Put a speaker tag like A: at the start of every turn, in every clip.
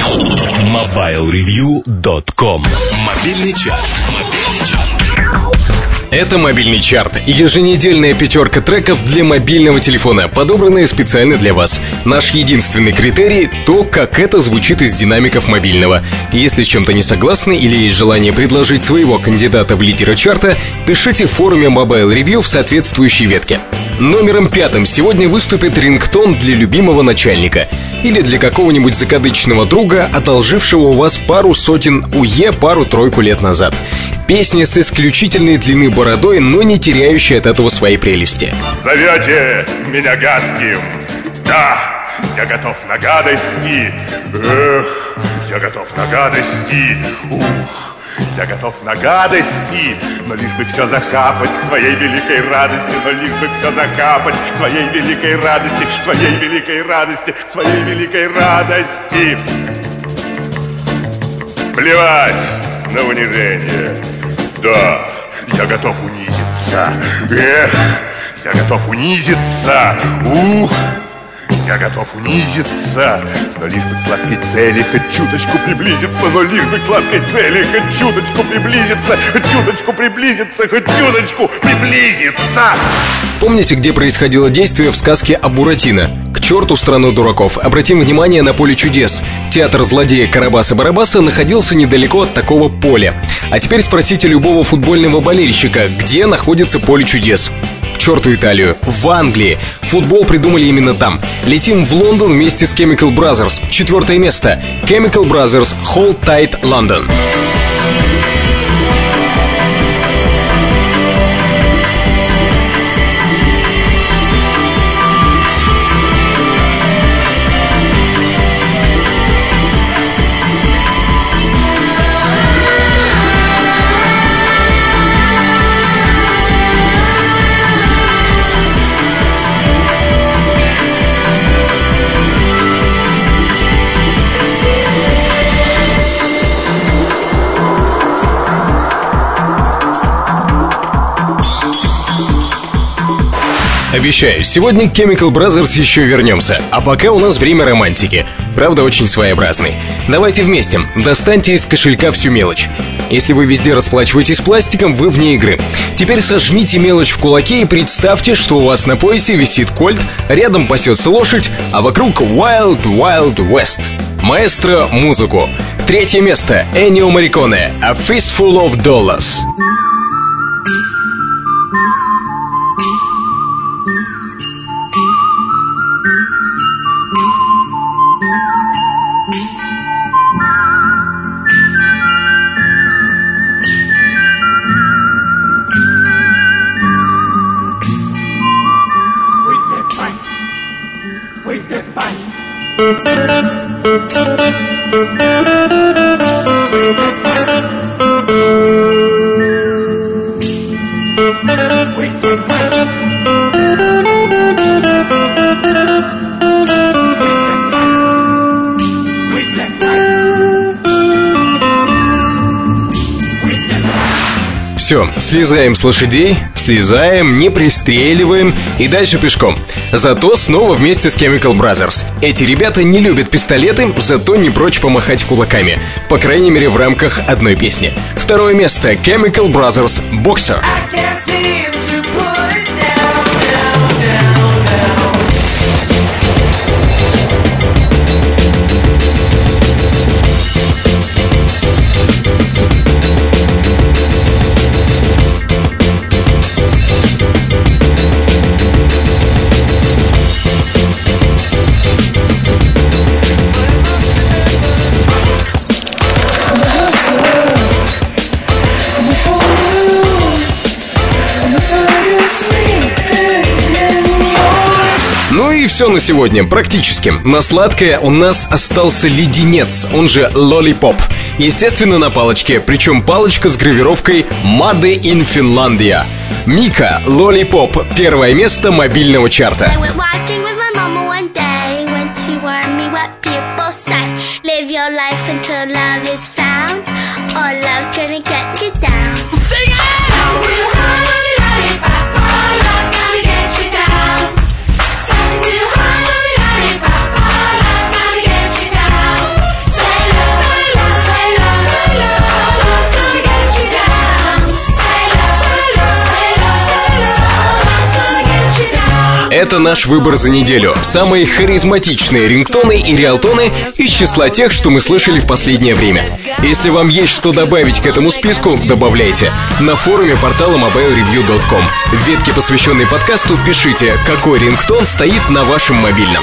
A: MobileReview.com Мобильный час.
B: Это мобильный чарт. Еженедельная пятерка треков для мобильного телефона, подобранная специально для вас. Наш единственный критерий — то, как это звучит из динамиков мобильного. Если с чем-то не согласны или есть желание предложить своего кандидата в лидера чарта, пишите в форуме Mobile Review в соответствующей ветке. Номером пятым сегодня выступит рингтон для любимого начальника или для какого-нибудь закадычного друга, одолжившего у вас пару сотен УЕ пару-тройку лет назад. Песня с исключительной длины бородой, но не теряющая от этого своей прелести.
C: Зовете меня гадким? Да, я готов на гадости. Эх, я готов на гадости. Ух, я готов на гадости, но лишь бы все захапать к своей великой радости, но лишь бы все захапать к своей великой радости, к своей великой радости, к своей великой радости. Плевать на унижение. Да, я готов унизиться. Эх, я готов унизиться. Ух, я готов унизиться, но лишь бы к сладкой цели хоть чуточку приблизиться, но лишь бы к сладкой цели хоть чуточку приблизиться, хоть чуточку приблизиться, хоть чуточку приблизиться.
B: Помните, где происходило действие в сказке о Буратино? К черту страну дураков. Обратим внимание на поле чудес. Театр злодея Карабаса-Барабаса находился недалеко от такого поля. А теперь спросите любого футбольного болельщика, где находится поле чудес черту Италию, в Англии. Футбол придумали именно там. Летим в Лондон вместе с Chemical Brothers. Четвертое место. Chemical Brothers Hold Tight London. Обещаю, сегодня к Chemical Brothers еще вернемся, а пока у нас время романтики. Правда, очень своеобразный. Давайте вместе, достаньте из кошелька всю мелочь. Если вы везде расплачиваетесь пластиком, вы вне игры. Теперь сожмите мелочь в кулаке и представьте, что у вас на поясе висит кольт, рядом пасется лошадь, а вокруг Wild Wild West. Маэстро музыку. Третье место. Энио Мариконе. A Fistful of Dollars. with the fun. With the fun. Все, слезаем с лошадей, слезаем, не пристреливаем и дальше пешком. Зато снова вместе с Chemical Brothers. Эти ребята не любят пистолеты, зато не прочь помахать кулаками. По крайней мере, в рамках одной песни. Второе место Chemical Brothers Boxer. Ну и все на сегодня, практически. На сладкое у нас остался леденец, он же лолипоп. Естественно, на палочке, причем палочка с гравировкой Made in Finlandia. Мика, лолипоп, первое место мобильного чарта. Это наш выбор за неделю. Самые харизматичные рингтоны и реалтоны из числа тех, что мы слышали в последнее время. Если вам есть что добавить к этому списку, добавляйте. На форуме портала mobilereview.com. В ветке, посвященной подкасту, пишите, какой рингтон стоит на вашем мобильном.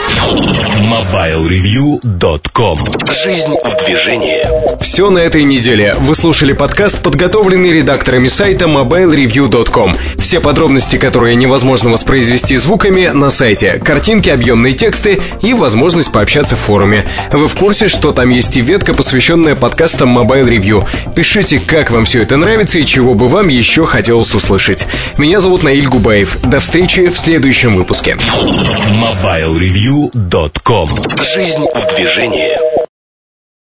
A: mobilereview.com Жизнь в движении.
B: Все на этой неделе. Вы слушали подкаст, подготовленный редакторами сайта mobilereview.com. Все подробности, которые невозможно воспроизвести звуками, на сайте. Картинки, объемные тексты и возможность пообщаться в форуме. Вы в курсе, что там есть и ветка, посвященная подкастам Mobile Review. Пишите, как вам все это нравится и чего бы вам еще хотелось услышать. Меня зовут Наиль Губаев. До встречи в следующем выпуске.
A: mobilereview.com Жизнь в движении.